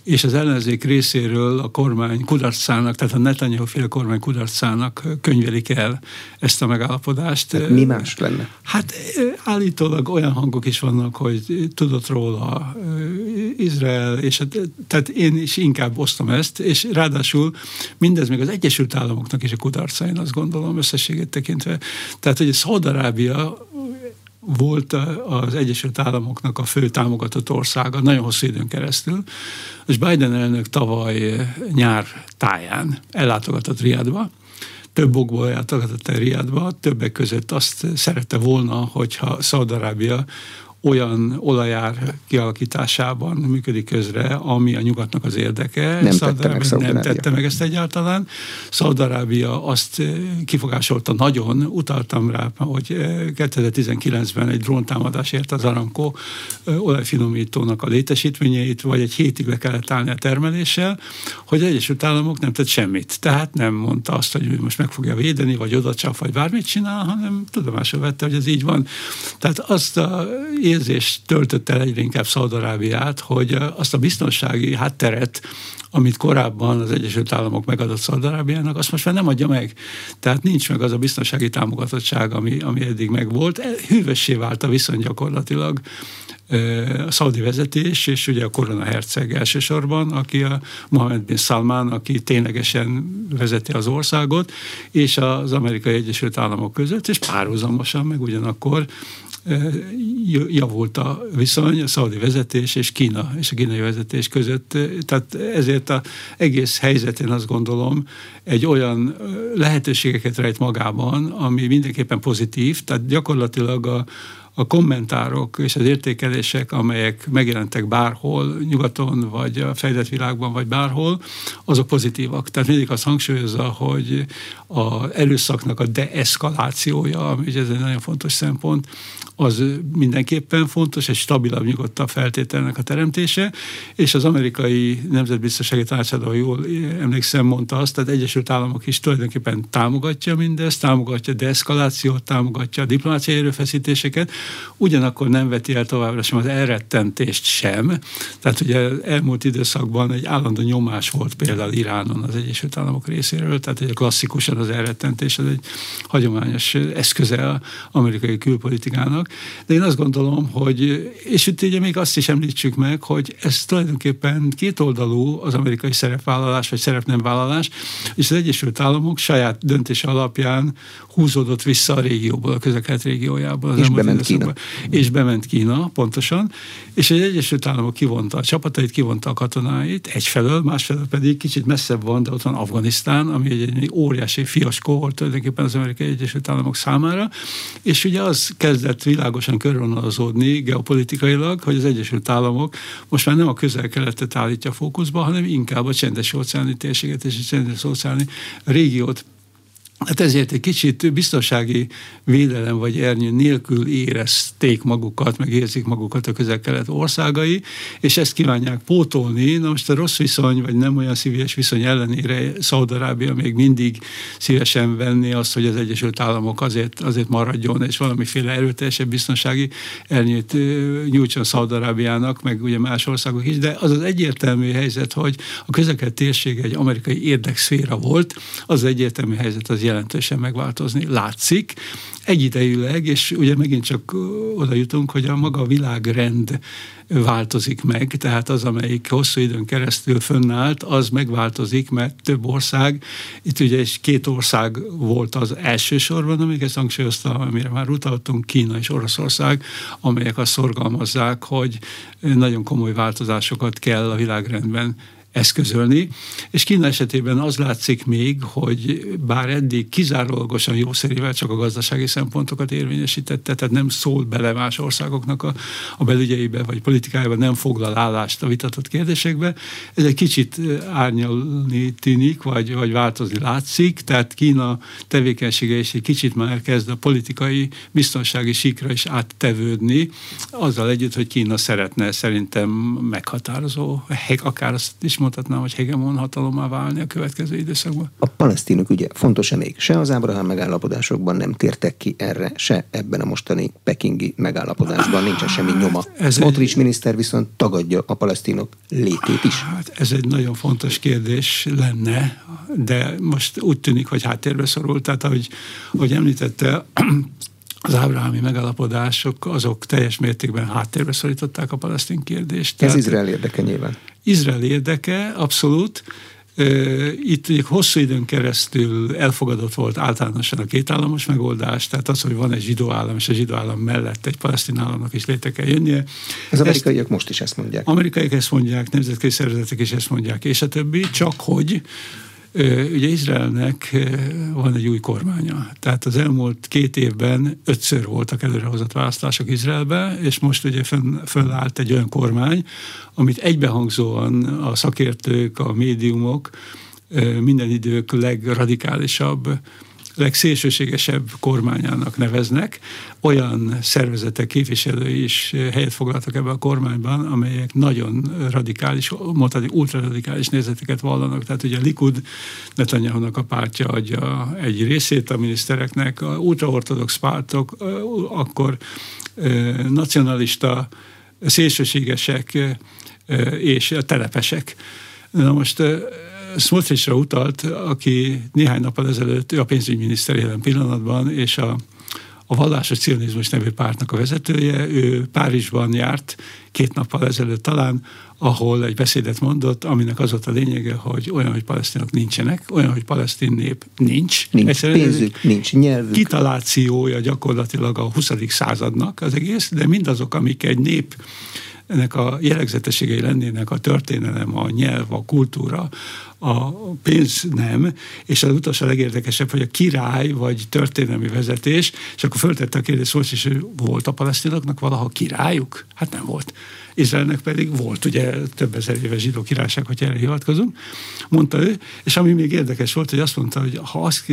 és az ellenzék részéről a kormány kudarcának, tehát a Netanyahu féle kormány kudarcának könyvelik el ezt a megállapodást. Hát mi más lenne? Hát állítólag olyan hangok is vannak, hogy tudott róla Izrael, és hát, tehát én is inkább osztom ezt, és ráadásul mindez még az Egyesült Államoknak is a kudarca, én azt gondolom összességét tekintve. Tehát, hogy Szaudarábia volt az Egyesült Államoknak a fő támogatott országa nagyon hosszú időn keresztül, és Biden elnök tavaly nyár táján ellátogatott Riadba, több okból ellátogatott el Riadba, többek között azt szerette volna, hogyha Szaudarábia olyan olajár kialakításában működik közre, ami a nyugatnak az érdeke. Nem tette meg Nem tette meg ezt egyáltalán. Szaudarábia azt eh, kifogásolta nagyon, utaltam rá, hogy 2019-ben eh, egy dróntámadás ért az Aramco eh, olajfinomítónak a létesítményeit, vagy egy hétig le kellett állni a termeléssel, hogy az Egyesült Államok nem tett semmit. Tehát nem mondta azt, hogy most meg fogja védeni, vagy oda csap, vagy bármit csinál, hanem tudomásul vette, hogy ez így van. Tehát azt a érzés töltött el egyre inkább Szaudarábiát, hogy azt a biztonsági hátteret, amit korábban az Egyesült Államok megadott Szaudarábiának, azt most már nem adja meg. Tehát nincs meg az a biztonsági támogatottság, ami, ami eddig megvolt. E, hűvössé vált a viszony gyakorlatilag a szaudi vezetés, és ugye a korona herceg elsősorban, aki a Mohammed bin Salman, aki ténylegesen vezeti az országot, és az Amerikai Egyesült Államok között, és párhuzamosan meg ugyanakkor javult a viszony a szaudi vezetés és Kína és a kínai vezetés között. Tehát ezért az egész helyzetén azt gondolom egy olyan lehetőségeket rejt magában, ami mindenképpen pozitív, tehát gyakorlatilag a, a kommentárok és az értékelések, amelyek megjelentek bárhol, nyugaton, vagy a fejlett világban, vagy bárhol, azok pozitívak. Tehát mindig azt hangsúlyozza, hogy az erőszaknak a deeszkalációja, ami ez egy nagyon fontos szempont, az mindenképpen fontos, egy stabilabb, nyugodtabb feltételnek a teremtése, és az amerikai nemzetbiztonsági tanácsadó, jól emlékszem, mondta azt, tehát Egyesült Államok is tulajdonképpen támogatja mindezt, támogatja a deeszkalációt, támogatja a diplomáciai erőfeszítéseket, ugyanakkor nem veti el továbbra sem az elrettentést sem. Tehát ugye elmúlt időszakban egy állandó nyomás volt például Iránon az Egyesült Államok részéről, tehát egy klasszikusan az elrettentés az egy hagyományos eszköze az amerikai külpolitikának. De én azt gondolom, hogy, és itt ugye még azt is említsük meg, hogy ez tulajdonképpen kétoldalú az amerikai szerepvállalás, vagy szerepnemvállalás, és az Egyesült Államok saját döntése alapján húzódott vissza a régióból, a közel régiójából. Az és bement Kína. És bement Kína, pontosan. És az Egyesült Államok kivonta a csapatait, kivonta a katonáit egyfelől, másfelől pedig kicsit messzebb van, de ott van Afganisztán, ami egy, egy óriási fiaskó volt tulajdonképpen az Amerikai Egyesült Államok számára. És ugye az kezdett világosan körvonalazódni geopolitikailag, hogy az Egyesült Államok most már nem a közel-keletet állítja fókuszba, hanem inkább a csendes óceáni térséget és a csendes óceáni régiót Hát ezért egy kicsit biztonsági védelem vagy ernyő nélkül érezték magukat, meg érzik magukat a közel-kelet országai, és ezt kívánják pótolni. Na most a rossz viszony, vagy nem olyan szíves viszony ellenére Szaudarábia még mindig szívesen venni azt, hogy az Egyesült Államok azért, azért maradjon, és valamiféle erőteljesebb biztonsági ernyőt nyújtson Szaudarábiának, meg ugye más országok is, de az az egyértelmű helyzet, hogy a közel térség egy amerikai érdekszféra volt, az, az egyértelmű helyzet az jelentősen megváltozni látszik. Egyidejűleg, és ugye megint csak oda jutunk, hogy a maga világrend változik meg, tehát az, amelyik hosszú időn keresztül fönnállt, az megváltozik, mert több ország, itt ugye is két ország volt az elsősorban, amik ezt hangsúlyozta, amire már utaltunk, Kína és Oroszország, amelyek azt szorgalmazzák, hogy nagyon komoly változásokat kell a világrendben eszközölni, és Kína esetében az látszik még, hogy bár eddig kizárólagosan jószerével csak a gazdasági szempontokat érvényesítette, tehát nem szól bele más országoknak a, a belügyeibe vagy politikájába, nem foglal állást a vitatott kérdésekbe, ez egy kicsit árnyalni tűnik, vagy, vagy változni látszik, tehát Kína tevékenysége is egy kicsit már kezd a politikai biztonsági síkra is áttevődni, azzal együtt, hogy Kína szeretne szerintem meghatározó, akár azt is mondhatnám, hogy hegemon hatalommal válni a következő időszakban. A palesztinok ugye fontos-e még? Se az Ábrahám megállapodásokban nem tértek ki erre, se ebben a mostani pekingi megállapodásban nincsen semmi nyoma. Ez Smotrich egy... miniszter viszont tagadja a palesztinok létét is. Hát ez egy nagyon fontos kérdés lenne, de most úgy tűnik, hogy háttérbe szorult. Tehát ahogy, ahogy említette, az ábrahámi megállapodások azok teljes mértékben háttérbe szorították a palesztin kérdést. Ez Izrael érdeke nyilván. Izrael érdeke, abszolút. Itt ugye hosszú időn keresztül elfogadott volt általánosan a kétállamos megoldás, tehát az, hogy van egy zsidó állam, és a zsidó állam mellett egy palesztin államnak is létre kell jönnie. Az amerikaiak ezt, most is ezt mondják. Amerikaiak ezt mondják, nemzetközi szervezetek is ezt mondják, és a többi, csak hogy Ugye Izraelnek van egy új kormánya. Tehát az elmúlt két évben ötször voltak előrehozott választások Izraelbe, és most ugye fönn, fönnállt egy olyan kormány, amit egybehangzóan a szakértők, a médiumok, minden idők legradikálisabb legszélsőségesebb kormányának neveznek. Olyan szervezetek képviselői is helyet foglaltak ebben a kormányban, amelyek nagyon radikális, mondhatni ultraradikális nézeteket vallanak. Tehát ugye a Likud netanyahu a pártja adja egy részét a minisztereknek, a ultraortodox pártok, akkor nacionalista, szélsőségesek és telepesek. Na most Smotrichra utalt, aki néhány nappal ezelőtt, ő a pénzügyminiszter jelen pillanatban, és a, a vallásos cionizmus nevű pártnak a vezetője, ő Párizsban járt két nappal ezelőtt talán, ahol egy beszédet mondott, aminek az volt a lényege, hogy olyan, hogy palesztinok nincsenek, olyan, hogy palesztin nép nincs. Nincs Egyszerűen pénzük, nincs nyelvük. Kitalációja gyakorlatilag a 20. századnak az egész, de mindazok, amik egy nép ennek a jellegzetességei lennének a történelem, a nyelv, a kultúra, a pénz nem, és az utolsó legérdekesebb, hogy a király vagy történelmi vezetés, és akkor föltette a kérdést, hogy volt a palesztinoknak valaha királyuk? Hát nem volt. Izraelnek pedig volt ugye több ezer éves zsidó királyság, hogy erre hivatkozunk, mondta ő, és ami még érdekes volt, hogy azt mondta, hogy ha azt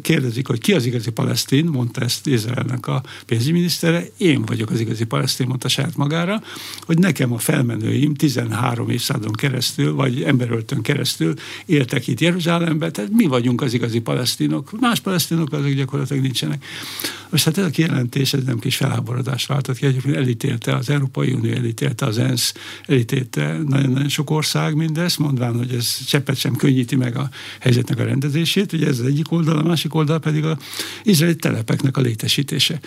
kérdezik, hogy ki az igazi palesztin, mondta ezt Izraelnek a pénzügyminisztere, én vagyok az igazi palesztin, mondta saját magára, hogy nekem a felmenőim 13 évszázadon keresztül, vagy emberöltön keresztül éltek itt Jeruzsálembe, tehát mi vagyunk az igazi palesztinok, más palesztinok azok gyakorlatilag nincsenek. Most hát ez a kijelentés, ez nem kis felháborodás váltott ki, egyébként elítélte, az Európai Unió elítélte, az ENSZ elítélte nagyon-nagyon sok ország mindezt, mondván, hogy ez cseppet sem könnyíti meg a helyzetnek a rendezését, ugye ez az egyik oldal, a másik oldal pedig az izraeli telepeknek a létesítése.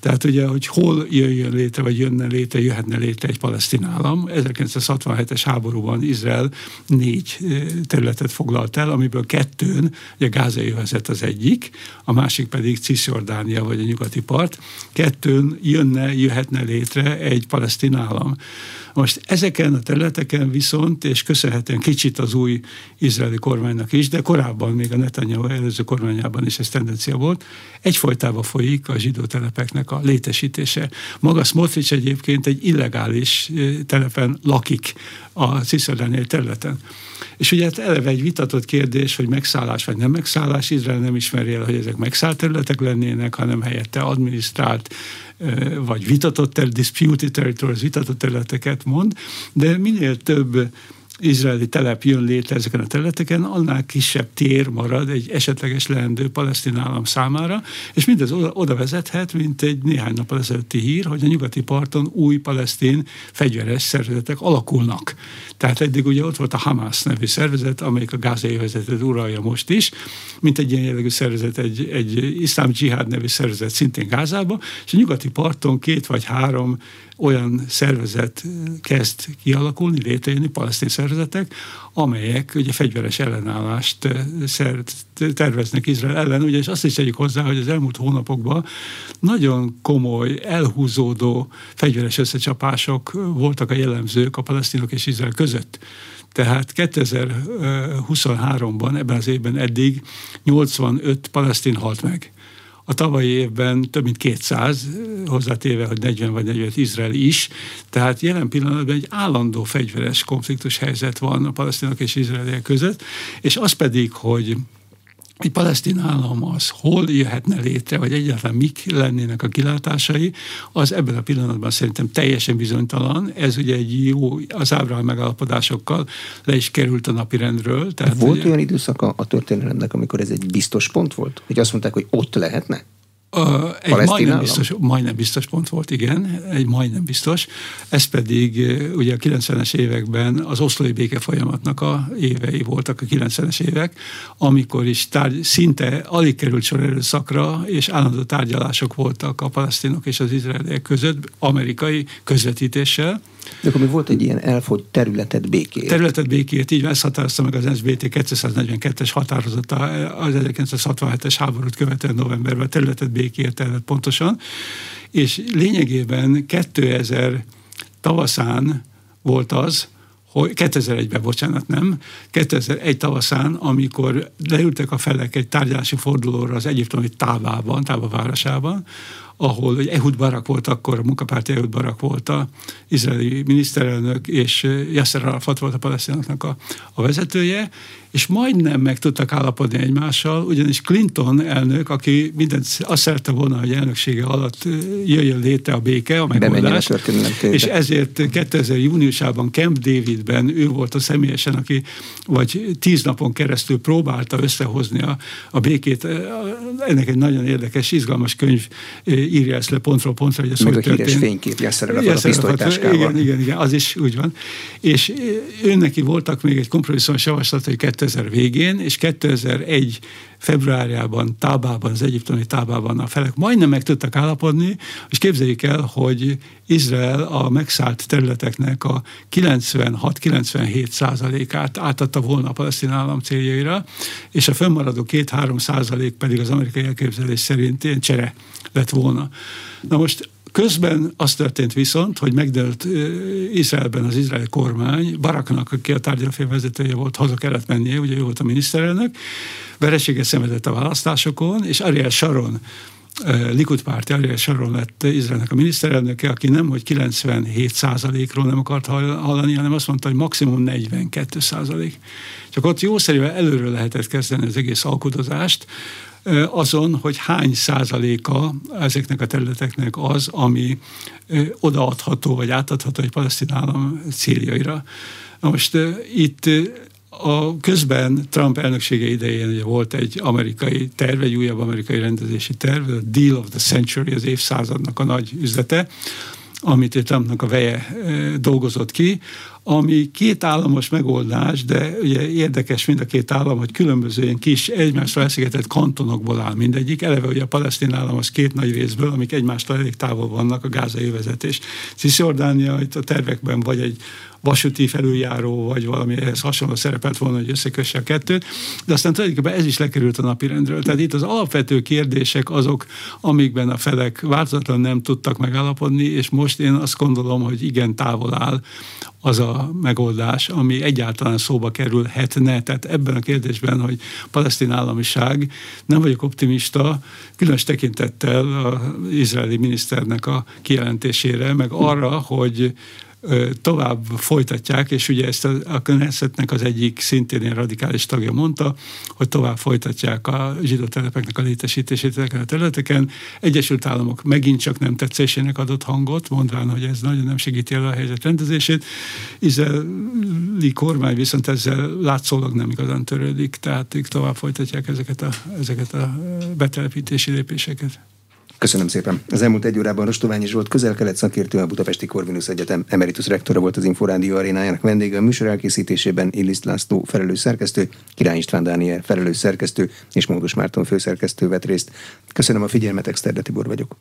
Tehát ugye, hogy hol jöjjön létre, vagy jönne létre, jöhetne létre egy palesztin állam. 1967-es háborúban Izrael négy eh, területet foglalt el, amiből kettőn, ugye Gázai övezet az egyik, a másik pedig Cisjordánia, vagy a nyugati part, kettőn jönne, jöhetne létre egy palesztin állam. Most ezeken a területeken viszont, és köszönhetően kicsit az új izraeli kormánynak is, de korábban még a Netanyahu előző kormányában is ez tendencia volt, egyfolytában folyik a zsidó telepeknek a létesítése. Maga Smotrich egyébként egy illegális telepen lakik a cisziordániai területen. És ugye hát eleve egy vitatott kérdés, hogy megszállás vagy nem megszállás, Izrael nem ismeri el, hogy ezek megszállt területek lennének, hanem helyette adminisztrált vagy vitatott, disputed territories, vitatott területeket mond, de minél több izraeli telep jön létre ezeken a területeken, annál kisebb tér marad egy esetleges leendő palesztin állam számára, és mindez oda, oda vezethet, mint egy néhány nap ezelőtti hír, hogy a nyugati parton új palesztin fegyveres szervezetek alakulnak. Tehát eddig ugye ott volt a Hamas nevű szervezet, amelyik a gázai vezetet uralja most is, mint egy ilyen jellegű szervezet, egy, egy iszlám dzsihád nevű szervezet szintén Gázába, és a nyugati parton két vagy három olyan szervezet kezd kialakulni, létrejönni, palesztin szervezetek, amelyek ugye fegyveres ellenállást terveznek Izrael ellen, ugye, és azt is tegyük hozzá, hogy az elmúlt hónapokban nagyon komoly, elhúzódó fegyveres összecsapások voltak a jellemzők a palesztinok és Izrael között. Tehát 2023-ban, ebben az évben eddig 85 palesztin halt meg. A tavalyi évben több mint 200, hozzátéve, hogy 40 vagy 45 Izrael is, tehát jelen pillanatban egy állandó fegyveres konfliktus helyzet van a palesztinok és izraeliek között, és az pedig, hogy egy palesztin állam az hol jöhetne létre, vagy egyáltalán mik lennének a kilátásai, az ebben a pillanatban szerintem teljesen bizonytalan. Ez ugye egy jó, az Ábrahám megállapodásokkal le is került a napirendről. Tehát volt ugye, olyan időszaka a történelemnek, amikor ez egy biztos pont volt? Hogy azt mondták, hogy ott lehetne? Egy majdnem biztos, majdnem biztos pont volt, igen, egy majdnem biztos. Ez pedig ugye a 90-es években az oszlói béke folyamatnak a évei voltak a 90-es évek, amikor is tárgy, szinte alig került sor erőszakra, és állandó tárgyalások voltak a palesztinok és az izraeliek között, amerikai közvetítéssel. De akkor mi volt egy ilyen elfogy területet békét? Területet békét, így ezt határozta meg az SBT 242-es határozata az 1967-es háborút követően novemberben területet békért terület pontosan, és lényegében 2000 tavaszán volt az, hogy 2001-ben, bocsánat, nem, 2001 tavaszán, amikor leültek a felek egy tárgyalási fordulóra az egyiptomi Távában, Táva városában, ahol egy Ehud Barak volt akkor, a munkapárti Ehud Barak volt a izraeli miniszterelnök, és Yasser Arafat volt a palesztinoknak a, a vezetője, és majdnem meg tudtak állapodni egymással, ugyanis Clinton elnök, aki mindent azt szerte volna, hogy elnöksége alatt jöjjön létre a béke, a megoldás, a és ezért 2000 júniusában Camp Davidben ő volt a személyesen, aki vagy tíz napon keresztül próbálta összehozni a, a békét. Ennek egy nagyon érdekes, izgalmas könyv írja ezt le pontról pontra, hogy ez Meg hogy a híres fénykép Yasser a pisztolytáskával. Igen, igen, igen, az is úgy van. És ő neki voltak még egy kompromisszumos javaslat, hogy 2000 végén, és 2001 februárjában Tábában, az egyiptomi Tábában a felek majdnem meg tudtak állapodni, és képzeljük el, hogy Izrael a megszállt területeknek a 96-97 százalékát átadta volna a palesztin állam céljaira, és a fönnmaradó 2-3 százalék pedig az amerikai elképzelés szerint ilyen csere lett volna. Na most Közben az történt viszont, hogy megdőlt Izraelben az izraeli kormány, Baraknak, aki a tárgyalófél vezetője volt, haza kellett mennie, ugye ő volt a miniszterelnök, vereséget szenvedett a választásokon, és Ariel Sharon Likud párti Ariel Sharon lett Izraelnek a miniszterelnöke, aki nem, hogy 97 ról nem akart hallani, hanem azt mondta, hogy maximum 42 százalék. Csak ott jószerűen előről lehetett kezdeni az egész alkudozást, azon, hogy hány százaléka ezeknek a területeknek az, ami odaadható vagy átadható egy palesztin állam céljaira. Na most itt a közben Trump elnöksége idején ugye volt egy amerikai terv, egy újabb amerikai rendezési terv, a Deal of the Century, az évszázadnak a nagy üzlete, amit Trumpnak a veje dolgozott ki, ami két államos megoldás, de ugye érdekes mind a két állam, hogy különböző ilyen kis egymásra elszigetett kantonokból áll mindegyik. Eleve ugye a palesztin állam az két nagy részből, amik egymástól elég távol vannak, a gázai övezet és Cisjordánia itt a tervekben vagy egy vasúti felüljáró, vagy valami ehhez hasonló szerepelt volna, hogy összekösse a kettőt, de aztán tulajdonképpen ez is lekerült a napirendről. Tehát itt az alapvető kérdések azok, amikben a felek változatlan nem tudtak megállapodni, és most én azt gondolom, hogy igen távol áll az a megoldás, ami egyáltalán szóba kerülhetne. Tehát ebben a kérdésben, hogy palesztin államiság, nem vagyok optimista, különös tekintettel az izraeli miniszternek a kijelentésére, meg arra, hogy tovább folytatják, és ugye ezt a, a Knessetnek az egyik szintén ilyen radikális tagja mondta, hogy tovább folytatják a zsidó telepeknek a létesítését ezeken a területeken. Egyesült Államok megint csak nem tetszésének adott hangot, mondván, hogy ez nagyon nem segíti el a helyzet rendezését. Izraeli kormány viszont ezzel látszólag nem igazán törődik, tehát ők tovább folytatják ezeket a, ezeket a betelepítési lépéseket. Köszönöm szépen. Az elmúlt egy órában Rostoványi Zsolt közel-kelet szakértő, a Budapesti Corvinus Egyetem emeritus rektora volt az Inforádió arénájának vendége a műsor elkészítésében Illis László felelős szerkesztő, Király István Dániel felelős szerkesztő és Módos Márton főszerkesztő vett részt. Köszönöm a figyelmet, Exterde Tibor vagyok.